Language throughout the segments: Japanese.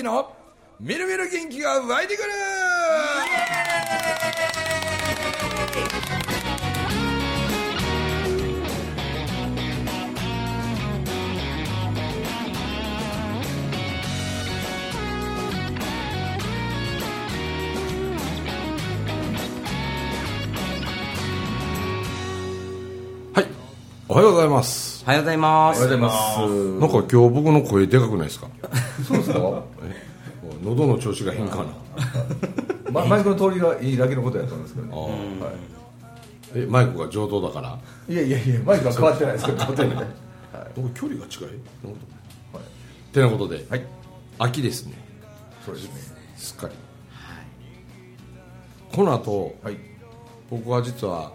之のみるみる元気が湧いてくるはいおはようございますおはようございます。おはようございます。なんか今日僕の声でかくないですか？そうですか？喉の調子が変かな ま、マイクの通りがいいだけのことやったんですけどね。はえマイクが上等だからい。いやいやいや、マイクは変わってないですけど、変わってない。はい。僕距離が近い？なるほどてなことで、はい。秋ですねそうですね。すっかり、この後はい。僕は実は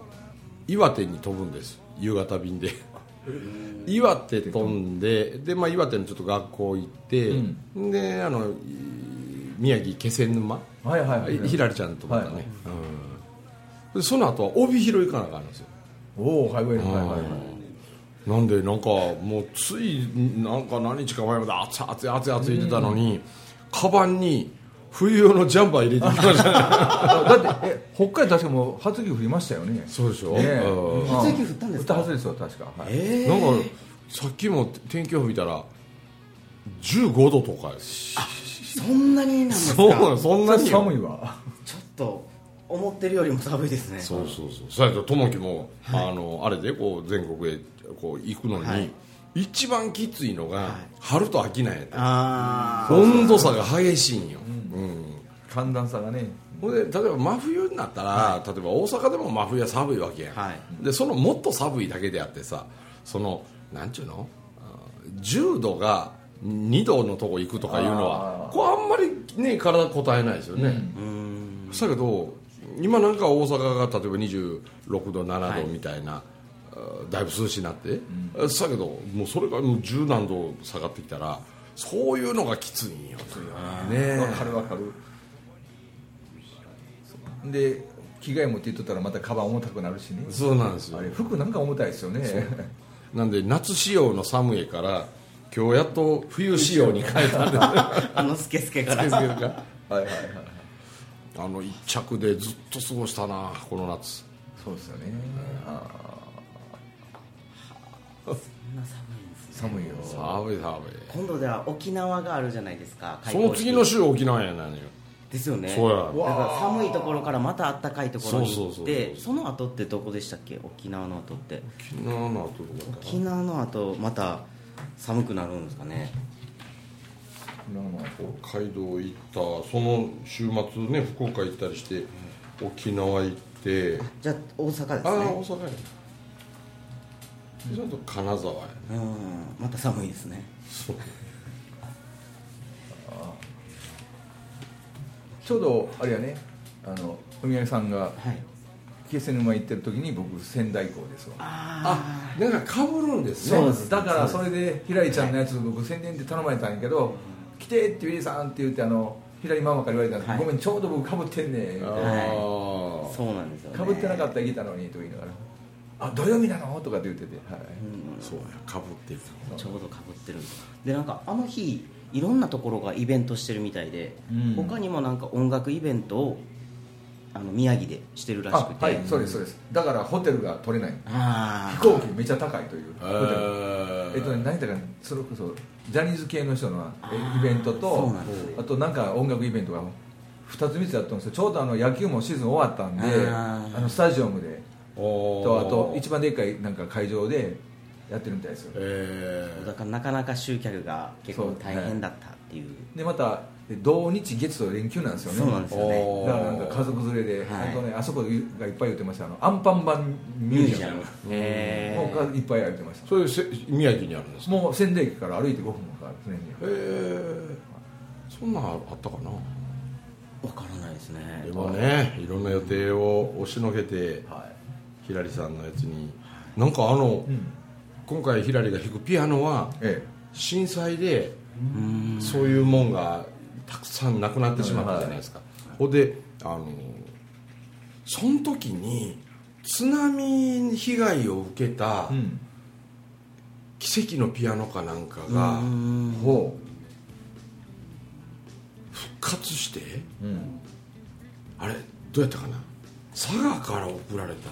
岩手に飛ぶんです夕方便で岩手飛んでで、まあ、岩手のちょっと学校行って、であのい宮城気仙沼、はいはいはい。ひらりちゃんとかね、はいうん、でその後は帯広行かなあかんんですよ。おお、はいはいはいはい。なんでなんかもうついなんか何日か前まで熱い熱い熱い熱い言ってたのに、カバンに冬用のジャンパー入れてきました。ね だって、え、北海道確かもう初雪降りましたよね。そうでしょ、ねえ。うん。初雪降ったんですか？降ったはずですよ、確か。はい。えなんかさっきも天気予報見たら15度とかですそんなになんですか？そうそんなによ。寒いわ。ちょっと思ってるよりも寒いですね。そうそうそう。それとともきも、あのあれでこう全国へこう行くのに、はい。一番きついのが、春と秋なんやて。あ温度差が激しいんよ、うん。寒暖差がね。ほんで例えば真冬になったら、例えば大阪でも真冬は寒いわけやん、はい。でそのもっと寒いだけであってさそのなんちゅうの？あー10度が2度のとこ行くとかいうのはこれあんまりね体答えないですよね、ーうん。だけど今なんか大阪が例えば26度7はい度みたいな、あーだいぶ涼しいなって、だけどもうそれがもう十何度下がってきたらそういうのがきついんよね。わかるわかる。で、着替え持っていっとったらまたカバン重たくなるしね。そうなんですよ。あれ、服なんか重たいですよね。なんで夏仕様のサムエから今日やっと冬仕様に変えたんで あのスケスケから。はいはいはいはい。あの一着でずっと過ごしたなこの夏そうですよね。あそんな寒いんですね。ー寒いよ。寒い寒い今度では沖縄があるじゃないですか。その次の週沖縄やないのよですよね。そうやだから寒いところからまた暖かいところに行って、その後ってどこでしたっけ？沖縄の後って。沖縄の後どこ沖縄の後また寒くなるんですかね。北海道行ったその週末ね福岡行ったりして沖縄行ってじゃあ大阪ですああ大ね。阪やちょっと金沢やうん。また寒いですね。そうちょうどあれやねあのお宮さんがはい。気仙沼行ってる時に僕仙台港ですわ。ああなんかかぶるんですね。そうです。だからそれでひらりちゃんのやつ僕宣伝で頼まれたんやけど「来て」って「ウィリーさん」って言ってあのひらりママから言われたんですはい。ごめんちょうど僕かぶってんねん」みたい。なああ。ーそうなんですよね。かぶってなかったら来たのに」とか言いながら「あ土曜日なの?」とかって言ってて、はい。うん。そうやかぶってるちょうどかぶってるんですでなんかあの日いろんなところがイベントしてるみたいで、うん。他にもなんか音楽イベントをあの宮城でしてるらしあくて。はいそうですそうです。だからホテルが取れない。あ飛行機めちゃ高いという。えホテル。えっとね、何だかそれこそジャニーズ系の人のえイベントとあとなんか音楽イベントが2つ3つあったんですよちょうどあの野球もシーズン終わったんであのスタジアムで。おとあと一番でっかいなんか会場でやってるみたいですよ。えだからなかなか集客が結構大変だったっていう。でまたで土日月と連休なんですよね。そうなんですよね。おだからなんか家族連れで、はい。あとねあそこがいっぱい言ってました。あのアンパンマンミュージアム。へもういっぱい言ってました。それせ宮城にあるんですか？もう仙台駅から歩いて5分もかかる船にへえそんなんあったかな？わからないですね。でもねいろんな予定を押しのけてはひらりさんのやつに。なんかあの、い、うん。今回ひらりが弾くピアノはえ。震災でうん。そういうもんがたくさんなくなってしまったじゃないですか、ほんであのその時に津波被害を受けた奇跡のピアノかなんかがうん。ほ活してうん。あれどうやったかな？佐賀から送られた？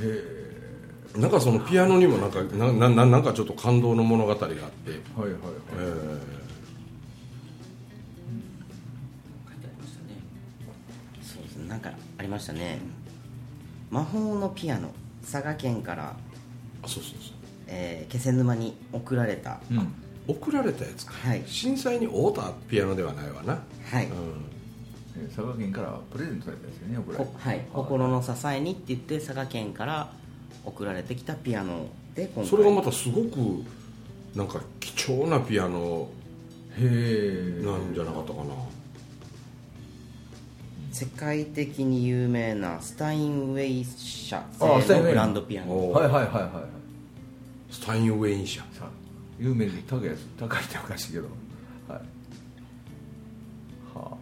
へなんかそのピアノにもなんかななななんかちょっと感動の物語があって、えはいはいえはい、ーなんかありましたね。魔法のピアノ。佐賀県から、あそうそうそう。えー気仙沼に送られた。うん。送られたやつか、はい。震災に会うたピアノではないわな、はい、うえー佐賀県からプレゼントされたんですよねこれこはい、心の支えにって言って佐賀県から送られてきたピアノで今回。ん、それがまたすごくなんか貴重なピアノへえなんじゃなかったかな、世界的に有名なスタインウェイ社あスタインウェイ。製のブランドピアノ。おはいはいはいはい。スタインウェイン社。有名で高いやつ高いっておかしいけど。はい。はあ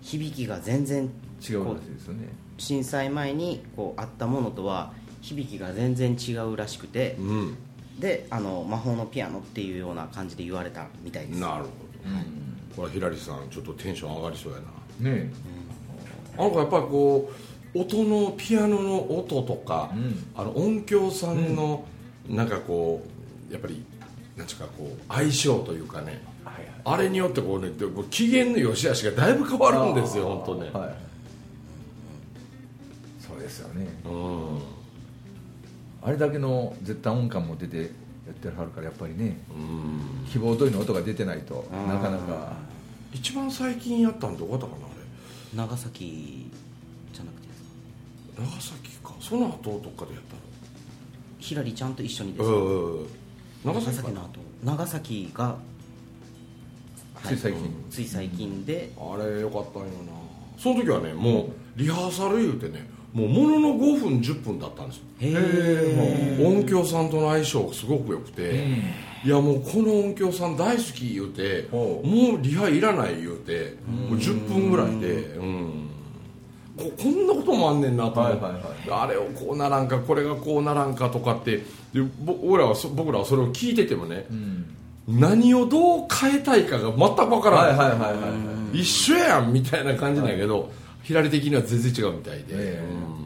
響きが全然違うこらしいですよね。震災前にこうあったものとは響きが全然違うらしくてうん。であの魔法のピアノっていうような感じで言われたみたいです。なるほど、これはひらりさんちょっとテンション上がりそうやなねなん。かやっぱりこう音のピアノの音とか、うん。あの音響さんのなんかこうやっぱりなんちゅうかこう相性というかね。あれによってこうね機嫌の良し悪しがだいぶ変わるんですよ本当ね、はい。そうですよね。うん。あれだけの絶対音感も出てやってはるからやっぱりねうん。希望通りの音が出てないとなかなか一番最近やったんどこだったかなあ長崎じゃなくてですか？れ長崎か。その後どっかでやったひらりちゃんと一緒にですか？のうん長崎の後。長崎が、つい最近。つい最近で、あれよかったんよな。その時はねもうリハーサル言うてねもうものの5分10分だったんですよ。へええ音響さんとの相性がすごく良くて、いやもうこの音響さん大好き言うてもうリハいらない言うてもう10分ぐらいでうん。ここんなこともあんねんなと思って、はいはい。あれをこうならんかこれがこうならんかとかってでぼ俺らはそ僕らはそれを聞いててもねうん。何をどう変えたいかが全く分からないい、ははいはいはいはい。一緒やんみたいな感じなんやけど、ひらり的には全然違うみたいで、ええ。うん。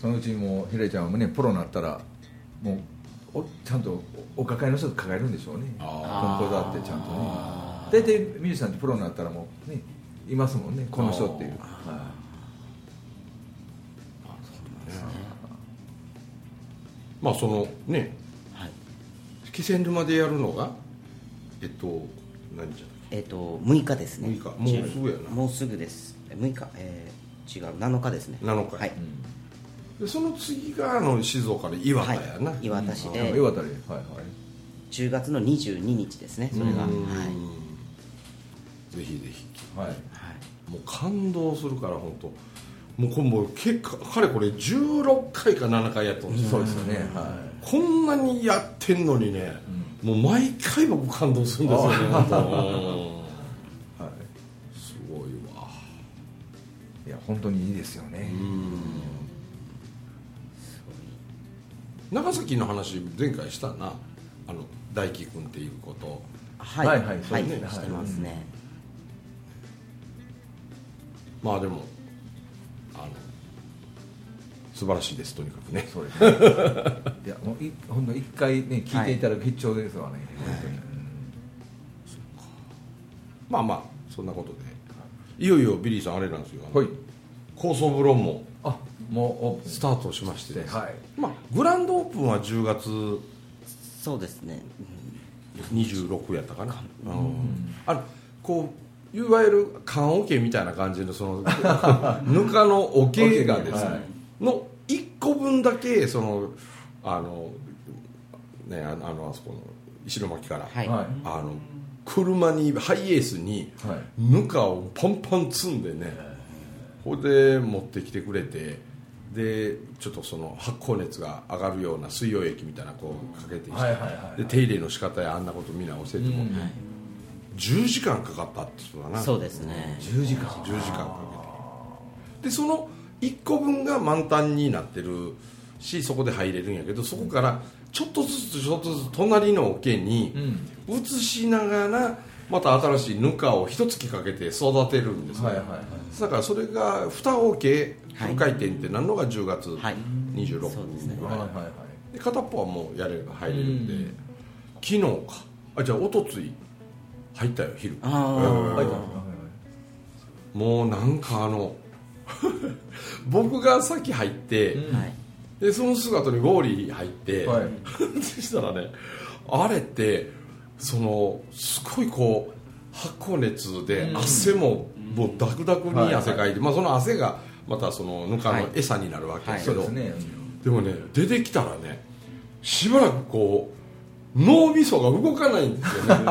そのうちもうひらりちゃんもねプロになったらもうおちゃんとお抱えの人と抱えるんでしょうね。コンあポーザーってちゃんとね。大体ミュージシャンってプロになったらもうねいますもんね。この人っていう。はまあそのね。はい。気仙沼でやるのがえっと何じゃ？えっ、と6日ですね。6日。もうすぐやな。もうすぐです。6日。えー、違う。7日ですね。7日。はい、でその次があの静岡の岩田やな、はい、岩田市いで岩田ではいはい。10月の22日ですねそれが。はい、うん。はい。ぜひぜひ。はい。もう感動するから本当。もうこれもう結構かれこれ16回か7回やったんですよ、そうですよね。はこんなにやってんのにね、もう毎回僕感動するんですよね はい。すごいわ。いや本当にいいですよね長崎の話前回したな。あの大輝君っていうこと。はい。はいはい。そうね。してますね、まあでもあの素晴らしいですとにかくね。そうですね。いや もうい本当一回ね聞いていただく必聴ですわね。本当にまあまあそんなことで。いよいよビリーさんあれなんですよ。はい。高層ブロンもあもうオープンスタートしまして、はい。まあ、グランドオープンは10月そうですね、26やったかな、うん。あのこういわゆる棺桶みたいな感じのその ぬかの桶がですね、はいの1個分だけそのあのねあのあのあそこの石巻から、はい。はい。あの車にハイエースにはい。ぬかをパンパン積んでねこれで持ってきてくれてでちょっとその発酵熱が上がるような水溶液みたいなこうかけてきて、はいはいはいで手入れの仕方やあんなことみんな教えても、うん10時間かかったって人だな。そうですね。10時間。10時間かけて。でその1個分が満タンになってるしそこで入れるんやけどそこからちょっとずつちょっとずつ隣の桶に移しながらまた新しいぬかを一月かけて育てるんですね、はいはいはい。だからそれが2桶フル回転ってなるのが10月？はい。26そうですね。はい。はいはいで片っぽはもうやれば入れるんで、うん。昨日か。あじゃあおとつい入ったよ昼。あー。うん。はいはいもうなんかあの 僕が先入って、うん。はい。でその姿にウォーリー入って、はい。そしたらねあれってそのすごいこう発酵熱でうん。汗ももうダクダクに汗かいて、はまあ、その汗がまたそのぬかの餌になるわけですけど、でもね出てきたらねしばらくこう脳みそが動かないんですよね。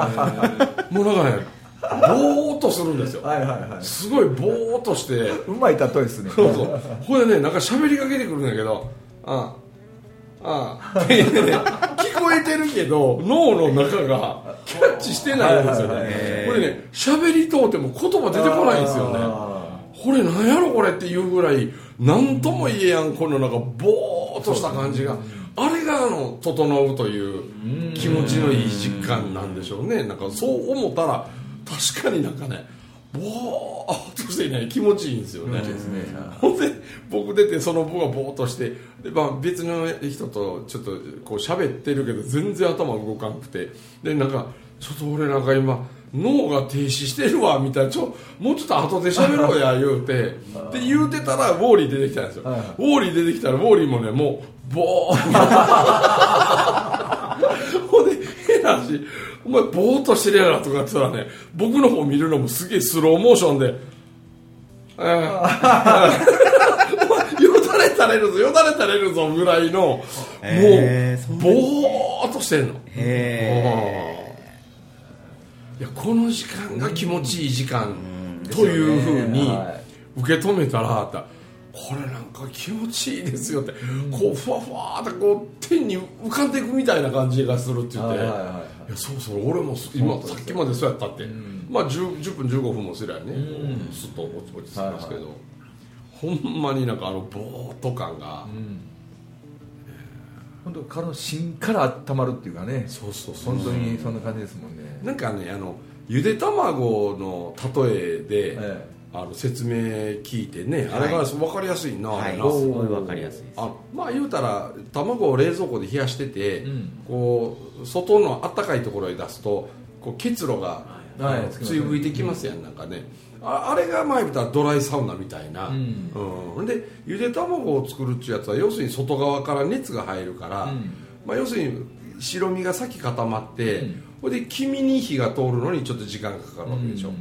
もうなんかねぼーっとするんですよ。はいはいはい。すごいぼーっとして。うまい例えですね。そうそう。これねなんか喋りかけてくるんだけどああああって言ってね聞こえてるけど脳の中がキャッチしてないんですよはいはいはいねこれね喋りとうても言葉出てこないんですよね。あこれなんやろこれっていうぐらい何とも言えやんこのなんかボーっとした感じがあれがあの整うという気持ちのいい実感なんでしょうね。なんかそう思ったら確かになんかねボーっとしてね気持ちいいんですよね。ーですね。ほんで僕出てその僕がボーっとしてで、まあ、別の人とちょっとこう喋ってるけど全然頭動かなくて。でなんかちょっと俺なんか今脳が停止してるわみたいな。ちょもうちょっと後で喋ろうや 言うて。で言うてたらウォーリー出てきたんですよ、ウォーリー出てきたらウォーリーもねもうボー ほんで変な話お前ボーっとしてるやろとか言ってたらね僕の方見るのもすげえスローモーションでああ よだれ垂れるぞよだれ垂れるぞぐらいのもうへーっとしてんの。へいやこの時間が気持ちいい時間というふうには受け止めたらこれなんか気持ちいいですよって。こうふわふわってこう天に浮かんでいくみたいな感じがするって言って。はい。やそうそう俺も今さっきまでそうやったって。ん。まあ 10, 10分15分もすりゃねん。すっと落ち落ち着きますけど。はいほんまになんかあのぼーっと感が。うん。本当体の芯から温まるっていうかね。そうそうそう本当にそんな感じですもんね。なんかねあのゆで卵の例えで、えあの説明聞いてね、はい。あれが分かりやすいな、はい。すごいわかりやすいです。あまあ言うたら卵を冷蔵庫で冷やしてて、うん。こう外のあったかいところへ出すとこう結露が、はい。つゆ吹いてきますやんなんかね。ああれが前言ったらドライサウナみたいな、うん。うん。でゆで卵を作るっていうやつは要するに外側から熱が入るから、うん。まあ、要するに白身が先固まって、うん。これで黄身に火が通るのにちょっと時間がかかるわけでしょ、うん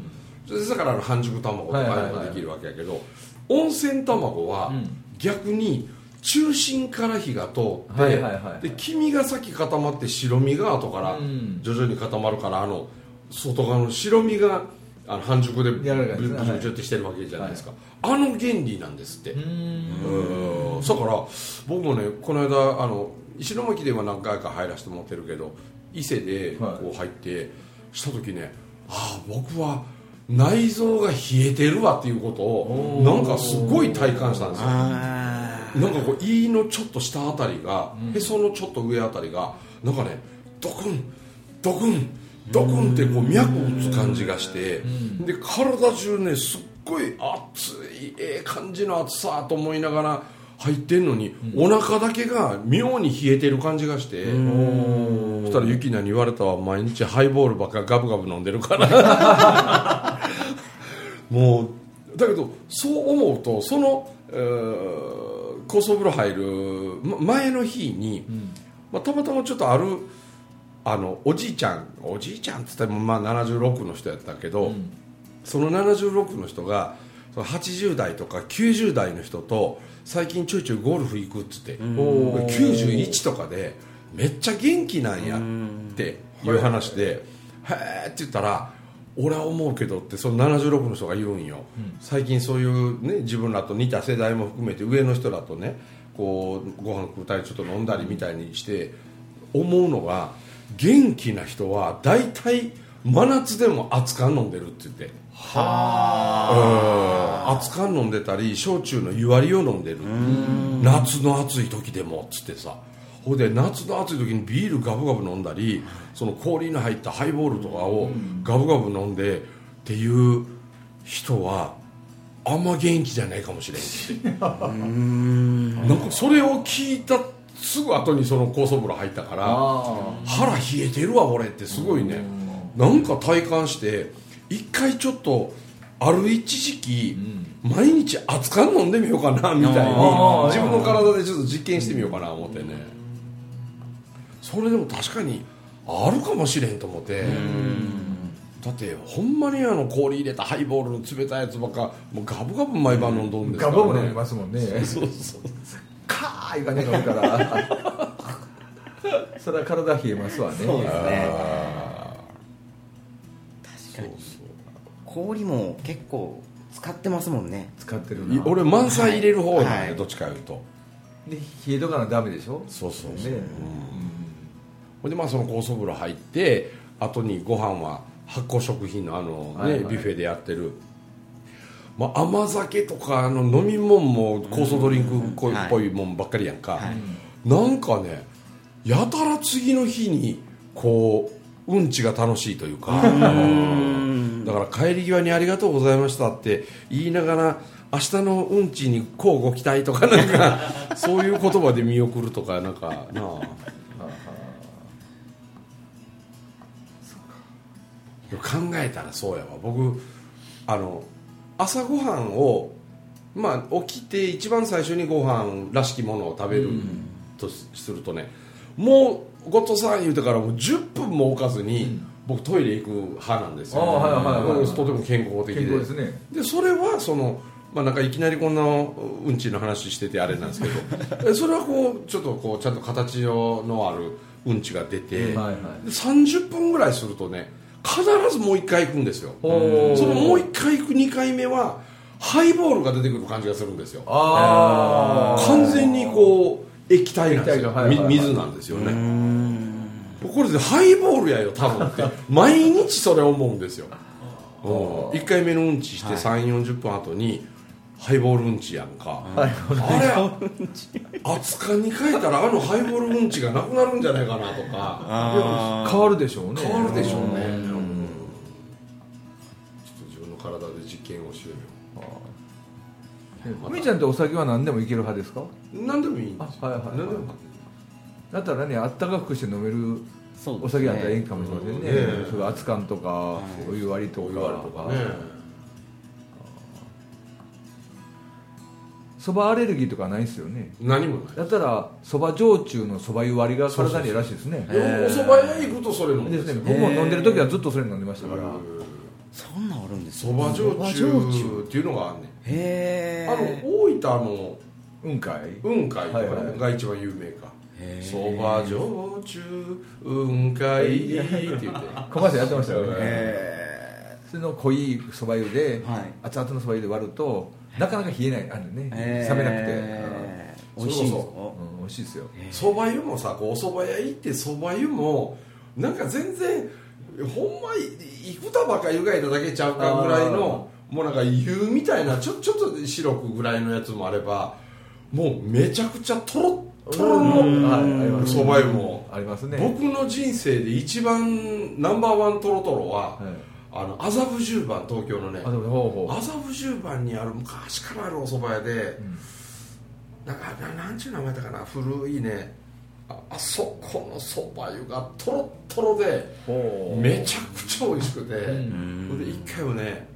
それでだからあの半熟卵とかああいうのができるわけやけど、温泉卵はうん。逆に中心から火が通って、はいはいはいで黄身が先固まって白身が後からうん。徐々に固まるからあの外側の白身があの半熟でブチュブチュってしてるわけじゃないですか、あの原理なんですって、うんうんだから僕もねこの間あの石巻では何回か入らせてもらってるけど伊勢でこう入ってした時ね、ああ僕は内臓が冷えてるわっていうことをなんかすごい体感したんですよ。あなんかこう胃のちょっと下あたりが、うん。へそのちょっと上あたりがなんかねドクンドクンドクンってこう脈打つ感じがして、ん。で体中ねすっごい熱いええ感じの熱さと思いながら入ってんのに、お腹だけが妙に冷えてる感じがして、そしたらユキナに言われたわ。毎日ハイボールばっかガブガブ飲んでるから もうだけどそう思うとその、えー高層風呂入るま前の日に、まあ、たまたまちょっとあるあのおじいちゃんおじいちゃんっつってもまあ76の人やったけど、その76の人がその80代とか90代の人と最近ちょいちょいゴルフ行くっつって、おー91とかでめっちゃ元気なんやっていう話で「へえ」って言ったら「俺は思うけど」ってその76の人が言うんよ、最近そういうね自分らと似た世代も含めて上の人らとねこうご飯食うたりちょっと飲んだりみたいにして思うのが元気な人は大体真夏でも熱燗飲んでるって言って。うん。熱燗飲んでたり焼酎の湯割りを飲んでる。夏の暑い時でもっつってさほいで夏の暑い時にビールガブガブ飲んだりその氷の入ったハイボールとかをガブガブ飲んでっていう人はあんま元気じゃないかもしれん。しなんかそれを聞いたすぐ後にその高層風呂入ったから腹冷えてるわ俺ってすごいね。なんか体感して一回ちょっとある一時期、毎日熱燗飲んでみようかなみたいに自分の体でちょっと実験してみようかな思ってねそれでも確かにあるかもしれんと思って。だってほんまにあの氷入れたハイボールの冷たいやつばっかもうガブガブ毎晩飲んどんですから、ね、ガブガブ飲みますもんね。そうそうカーいかね飲むから。それは体冷えますわね。そうですね。あ確かに。氷も結構使ってますもんね。使ってるな。俺満載入れる方なんで、はい。どっちかいうと。で冷えとかなダメでしょ？そうそうそう、ね。うんほんでまあその高層風呂入って後にご飯は発酵食品のあのね、はいはい。ビュッフェでやってる、まあ、甘酒とかあの飲み物も酵素ドリンクっぽい,、はいっぽいもんばっかりやんか、はい。なんかねやたら次の日にこううんちが楽しいというか。だから帰り際に「ありがとうございました」って言いながら明日のうんちにこうご期待とかなんか そういう言葉で見送るとかなんかなあ考えたらそうやわ。僕あの朝ごはんをまあ起きて一番最初にご飯らしきものを食べるとするとねもうゴッドさん言うてからもう10分も置かずに、僕トイレ行く派なんですよ、ああはいはいはいうんとても健康的で。ですね。でそれはそのまあなんかいきなりこんなうんちの話しててあれなんですけど えそれはこうちょっとこうちゃんと形のあるうんちが出て、はいはい。で30分ぐらいするとね必ずもう1回行くんですよ。そのもう1回行く2回目はハイボールが出てくる感じがするんですよ。完全にこう液体なんですよ、はいはいはい。み水なんですよね。これでハイボールやよ多分って。毎日それ思うんですよ、うん、1回目のうんちして3 4 0分後にハイボールうんちやんか、あれ熱燗に変えたらあのハイボールうんちがなくなるんじゃないかなとか。変わるでしょうね。変わるでしょうね、で実験をしよみーちゃんってお酒は何でもいける派ですか？うよ何でもいいんですよ、あはいはいはい。何でもだったらねあったかくして飲めるお酒やったらいいかもしれませんね。ねえそれ熱燗とかお湯割りとお湯割りとか。かねそばアレルギーとかないですよね。何もない。だったらそば焼酎のそば湯割りが体にいいらしいですね。お蕎麦屋行くとそれ飲むんでですね。僕も飲んでる時はずっとそれ飲んでましたからそんなんあるんですそば焼酎っていうのがあんねん。へあのえ大分の雲海？雲海とかが一番有名か。そば焼酎雲海って言って。小林さんやってましたよね。へそれの濃いそば湯で、はい。熱々のそば湯で割るとなかなか冷えないあるね。え。冷めなくて、美味しい美味しいですよ。そば湯もさこうお蕎麦屋行ってそば湯もなんか全然ほんまいくたばか湯がいただけちゃうかぐらいのもうなんか湯みたいなちょちょっと白くぐらいのやつもあればもうめちゃくちゃとろっとろのそば湯も。ありますね。僕の人生で一番ナンバーワントロトロは、はい。あの麻布十番東京のね。麻布十番。にある昔からあるお蕎麦屋で、なんかななんちゅう名前だったかな。古いねああそこの蕎麦湯がとろっとろでめちゃくちゃ美味しくて、ん。それで1回もね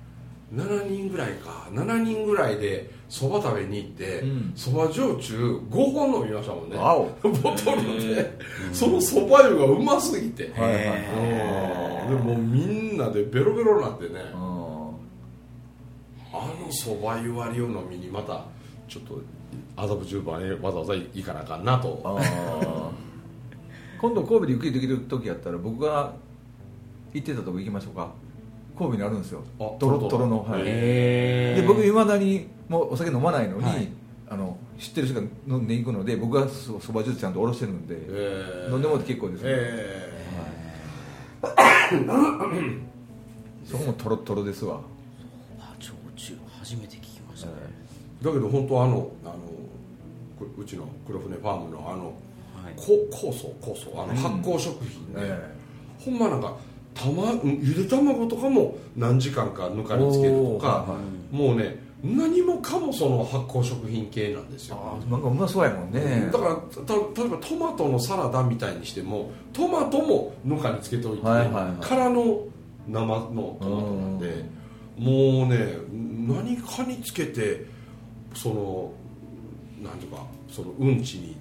7人ぐらいか7人ぐらいで蕎麦食べに行ってうん。蕎麦、焼酎5本飲みましたもんね。ボトルで。その蕎麦湯がうますぎて、はいでもうみんなでベロベロになってね、ああのそば湯割りを飲みにまたちょっと麻布十番へわざわざ行かなあかんなと。あ 今度神戸でゆっくりできる時やったら僕が行ってたとこ行きましょうか。神戸にあるんですよ。あトロットロの、はい、へで僕いまだにもうお酒飲まないのに、はい。あの知ってる人が飲んでいくので僕はそそばジュースちゃんとおろしてるんで、え飲んでもらって結構ですね、え そこもトロットロですわ。あ焼酎初めて聞きましたねだけど本当あのあのこうちの黒船ファームのあのこ酵素酵素あの発酵食品ね、えほんまなんかたまうんゆで卵とかも何時間かぬかにつけるとか、はいはい。もうね何もかもその発酵食品系なんですよ。なんかうまそうやもんね。だからた例えばトマトのサラダみたいにしてもトマトもぬかにつけておいて、はいはいはい。からの生のトマトなんでもうね何かにつけてそのなんていうかそのうんちに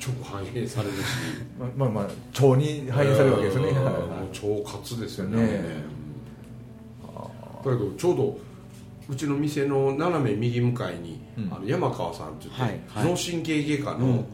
直反映されるし。まあまあまあ腸に反映されるわけですよね。うんはい。はいもう腸活ですよねねだけどちょうどうちの店の斜め右向かいに、うん。あの山川さんって言って、はい。はい。脳神経外科のん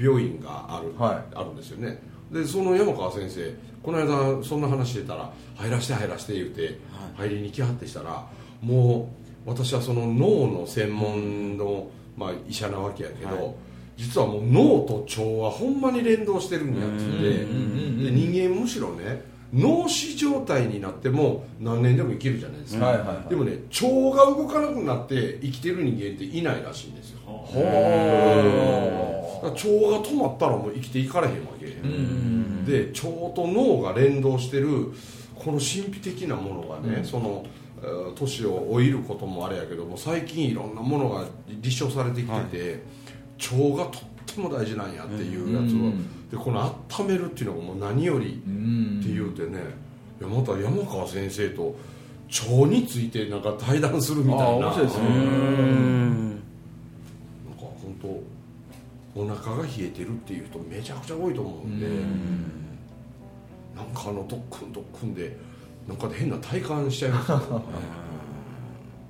病院がある,、はあるんですよね。でその山川先生この間そんな話してたら「入らして入らして」言うて、入りに来はってしたらもう私はその脳の専門の、まあ、医者なわけやけど、はい。実はもう脳と腸はほんまに連動してるんやっつでうん人間むしろね脳死状態になっても何年でも生きるじゃないですか、でもね腸が動かなくなって生きてる人間っていないらしいんですよ。ほだから腸が止まったらもう生きていかれへんわけ、うんで腸と脳が連動してるこの神秘的なものがね、うん。そのえー年を老いることもあれやけども最近いろんなものが立証されてきてて、腸がとっても大事なんやっていうやつを、うんでこの温めるっていうのがもう何よりうんって言うてね、いやまた山川先生と腸についてなんか対談するみたいな。あ面白いですね。なんか本当お腹が冷えてるっていう人めちゃくちゃ多いと思うんで、なんかあのドックンドックンでなんか変な体感しちゃいますよ。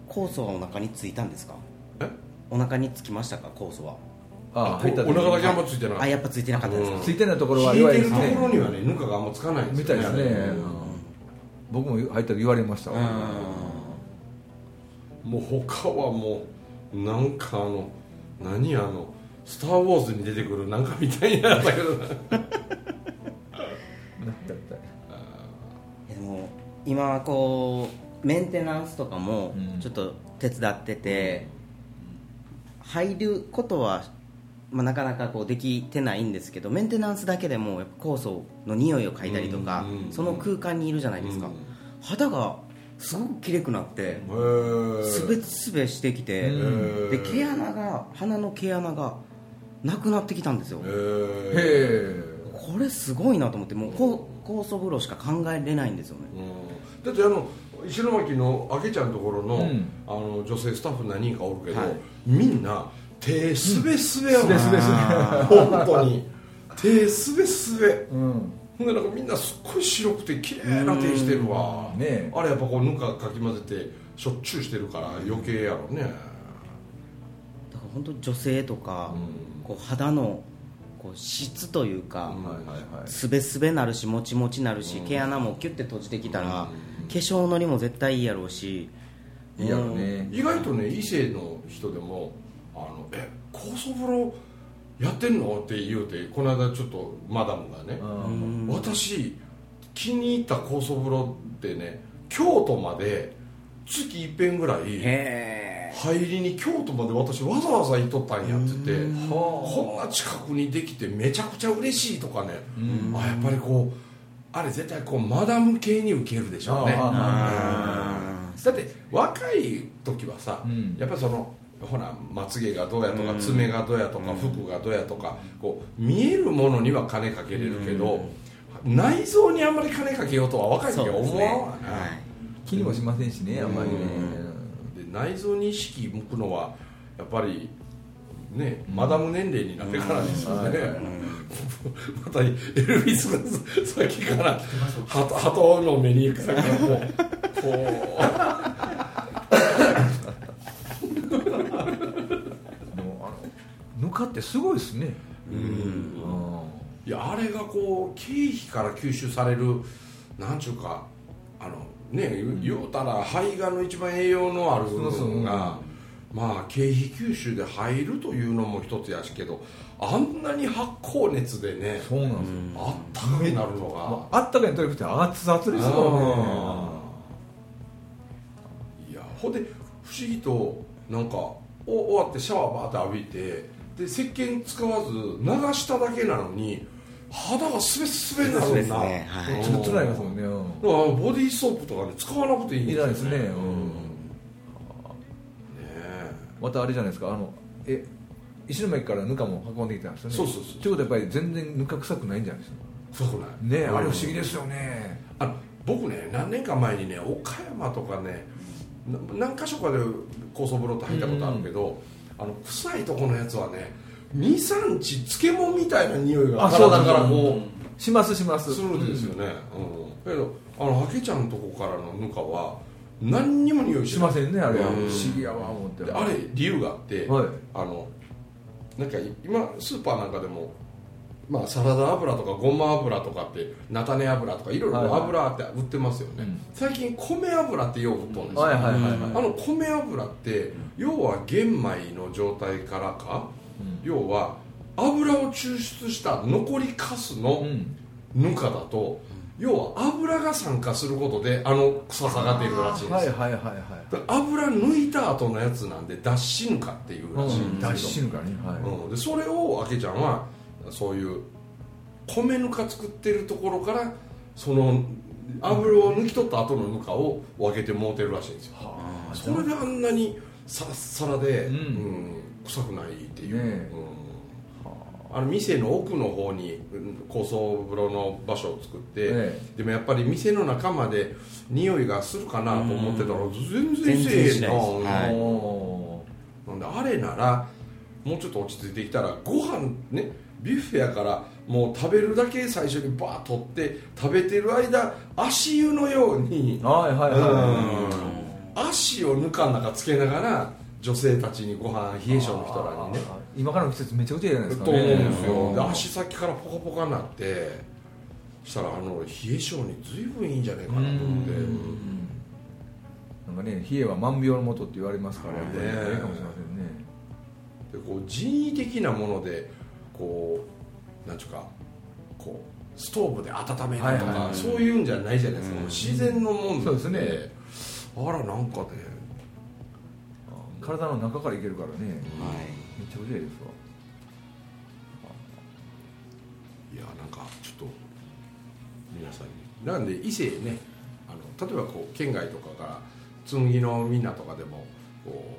酵素はお腹についたん。ですかえお腹につきましたか？酵素は。あ入った時お腹だけあんまついてなかった。あやっぱついてなかったです。か、うん。ついてないところは冷えてると弱いですね。ころにはねぬかがあんまつかないんですよみたいですね。うん僕も入った時言われました。わもう他はもうなんかあの何あの「スター・ウォーズ」に出てくるなんかみたいになったけども今こうメンテナンスとかもうん。ちょっと手伝ってて、入ることは、まあ、なかなかこうできてないんですけどメンテナンスだけでもやっぱ酵素の匂いを嗅いだりとか、その空間にいるじゃないですか、うん肌がすごくきれくなってすべすべしてきて、うんで毛穴が鼻の毛穴がなくなってきたんですよ。これすごいなと思ってもうこ酵素風呂しか考えれないんですよね。うん。だってあの石巻のあけちゃんのところの,、うん。あの女性スタッフ何人かおるけど、はい。みんな手すべすべやもん、すべすべすべ本当に。手すべすべうん。ほんでなんかみんなすっごい白くて綺麗な手してるわ。ねえ。あれやっぱこうぬかかき混ぜてしょっちゅうしてるから余計やろね、だから本当女性とか、うん。こう肌のこう質というか、すべすべなるしもちもちなるし、うん。毛穴もキュッて閉じてきたら、うん。化粧のりも絶対いいやろうし。いいやろね。意外とね異性の人でも「あのえ酵素風呂やってんの?」って言うてこの間ちょっとマダムがね。私気に入った酵素風呂ってね京都まで月一遍ぐらいへ入りに京都まで私わざわざ行っとったんやって言ってはこんな近くにできてめちゃくちゃ嬉しいとかねうん。あやっぱりこうあれ絶対こうマダム系に受けるでしょうね。あだって若い時はさ、うん。やっぱりそのほらまつげがどうやとかうん。爪がどうやとか服がどうやとかこう見えるものには金かけれるけど内臓にあんまり金かけようとは若い時は思わんわな、気にもしませんしねあんまりね。で内臓に意識向くのはやっぱりねマダム年齢になってからですよね、またエルビスがさっきから鳩鳩の目に行くさからこうこで もあのぬかってすごいですね。うん。いやあれがこう経費から吸収されるなんちゅうかあのね言言うたら胚芽の一番栄養のある部分がまあ経費吸収で入るというのも一つやしけどあんなに発酵熱でねそうなんですよ。あったかくなるのが。あったかいとにかくて熱々ですあよーいやほんで不思議となんかお終わってシャワーバーって浴びてで石鹸使わず流しただけなのに肌がすべすべになるんだ。そうですねはい。ちょっと辛いますもんね。うん。だからボディーソープとかね使わなくていい。んいらないですね、うん。ねまたあれじゃないですか。あのえ石巻からぬかも運んできたんですよね。そうそうそうということはやっぱり全然ぬか臭くないんじゃないですか。そうくないねえ、うんあれ不思議ですよね。あ僕ね何年か前にね岡山とかねな何箇所かで高層風呂って入ったことあるけど、あの臭いとこのやつはね23日漬物みたいな匂いがあそう体からこしますします。うするんですよね、うん。だけどあのハケちゃんのとこからのぬかは何にも匂いしませんねあれは。うん。不思議やわ思ってであれ理由があって、はい。あのなんか今スーパーなんかでも、まあ、サラダ油とかごま油とかって菜種油とかいろいろはいはい。油って売ってますよね、うん。最近米油ってよう売っとるんですよ、はいはいはいはい。あの米油って要は玄米の状態からか、要は油を抽出した残りカスのうん。ぬかだと、要は油が酸化することであの臭さが出るらしいんですよ、はいはいはいはい。油抜いた後のやつなんで脱脂ぬかっていうらしいん脱ですけど、死ぬからね。はい、うん、でそれをあけちゃんはそういう米ぬか作ってるところからその油を抜き取った後のぬかを分けてもうてるらしいんですよ。はあ。それであんなにサラッサラで、うん。うん臭くないっていう、ねえ。うん。あ。の店の奥の方にうん高層風呂の場所を作って、え。でもやっぱり店の中まで匂いがするかなと思ってたら全然せえへんな、はいおなんであれならもうちょっと落ち着いてきたらご飯ねビュッフェやからもう食べるだけ最初にバーッ取って食べてる間足湯のようにーはいはいはい、うん。足をぬかの中つけながら女性たちにご飯冷え性の人らにね。今からの季節めちゃくちゃいいじゃないですかと思うんですよ。うん。で足先からポカポカになってそしたらあの冷え性に随分いいんじゃないかなと思って。うん。なんかね冷えは万病のもとって言われますからねいいかもしれませんね。でこう人為的なものでこうなんちゅうかこうストーブで温めるとか、はいはいはい。そういうんじゃないじゃないですか、うん自然のもんそうですね。あらなんかね体の中からいけるからね。はい。めっちゃくちゃいいですわ。いやなんかちょっと皆さんに。なんで伊勢ねあの例えばこう県外とかから紬のみんなとかでもこ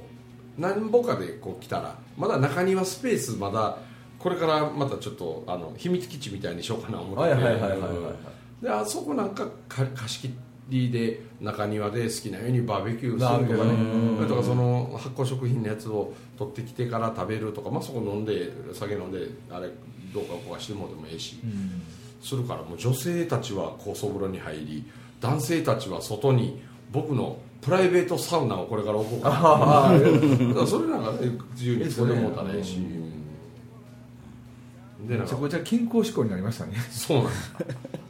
う何ぼかでこう来たらまだ中庭スペースまだこれからまたちょっとあの秘密基地みたいにしようかな思って。てはいはいはいはいはいはい。であそこなんかか貸し切りで中庭で好きなようにバーベキューするとかね。それとかその発酵食品のやつを取ってきてから食べるとか、まあ、そこ飲んで酒飲んであれどうかこうかしてもでもええし、うんするからもう女性たちは高層風呂に入り男性たちは外に僕のプライベートサウナをこれから置こうかな。それなんかね自由にそれもうたらええし、でなんかめちゃくちゃ健康志向になりましたね。そうなんです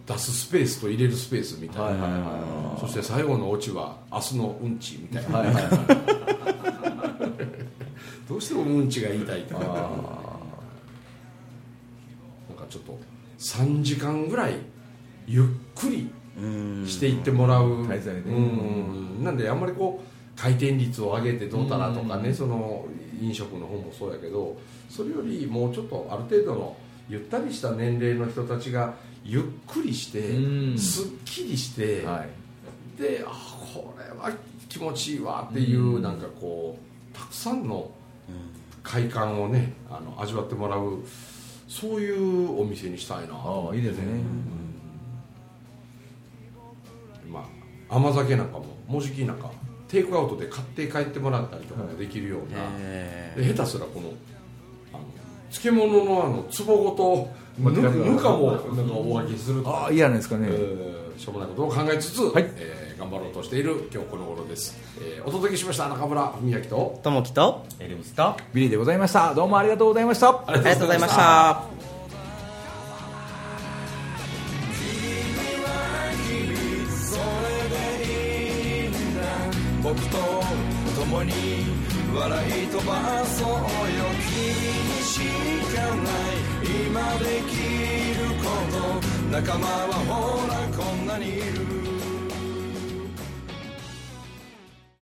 出すスペースと入れるスペースみたいな、そして最後のオチは明日のうんちみたいな、どうしてもうんちが言いたいと。かなんかあちょっと3時間ぐらいゆっくりうん。していってもらう、滞在ねうん。なんであんまりこう回転率を上げてどうたらとかね、うん。その飲食の方もそうやけどそれよりもうちょっとある程度のゆったりした年齢の人たちがゆっくりして、うん。すっきりして、はい。であこれは気持ちいいわっていう、うん。なんかこうたくさんの快感をねあの味わってもらうそういうお店にしたいなと。ああいいですね。まあ、甘酒なんかももうじきなんかテイクアウトで買って帰ってもらったりとかもできるような、えで下手すらこのあの漬物のあの壺ごとぬ持って帰ってぬかもなんかお分けするとか。ああいいじゃないですかね。えーしょうもないことを考えつつ、はい。えー頑張ろうとしている今日この頃です、えーお届けしました中村文明と。ーともきと。エルムスと。ビリーでございました。どうもありがとうございました。あありがとうございました。僕と共に笑い飛ばそうよ君今できること仲間はほらこんなにいる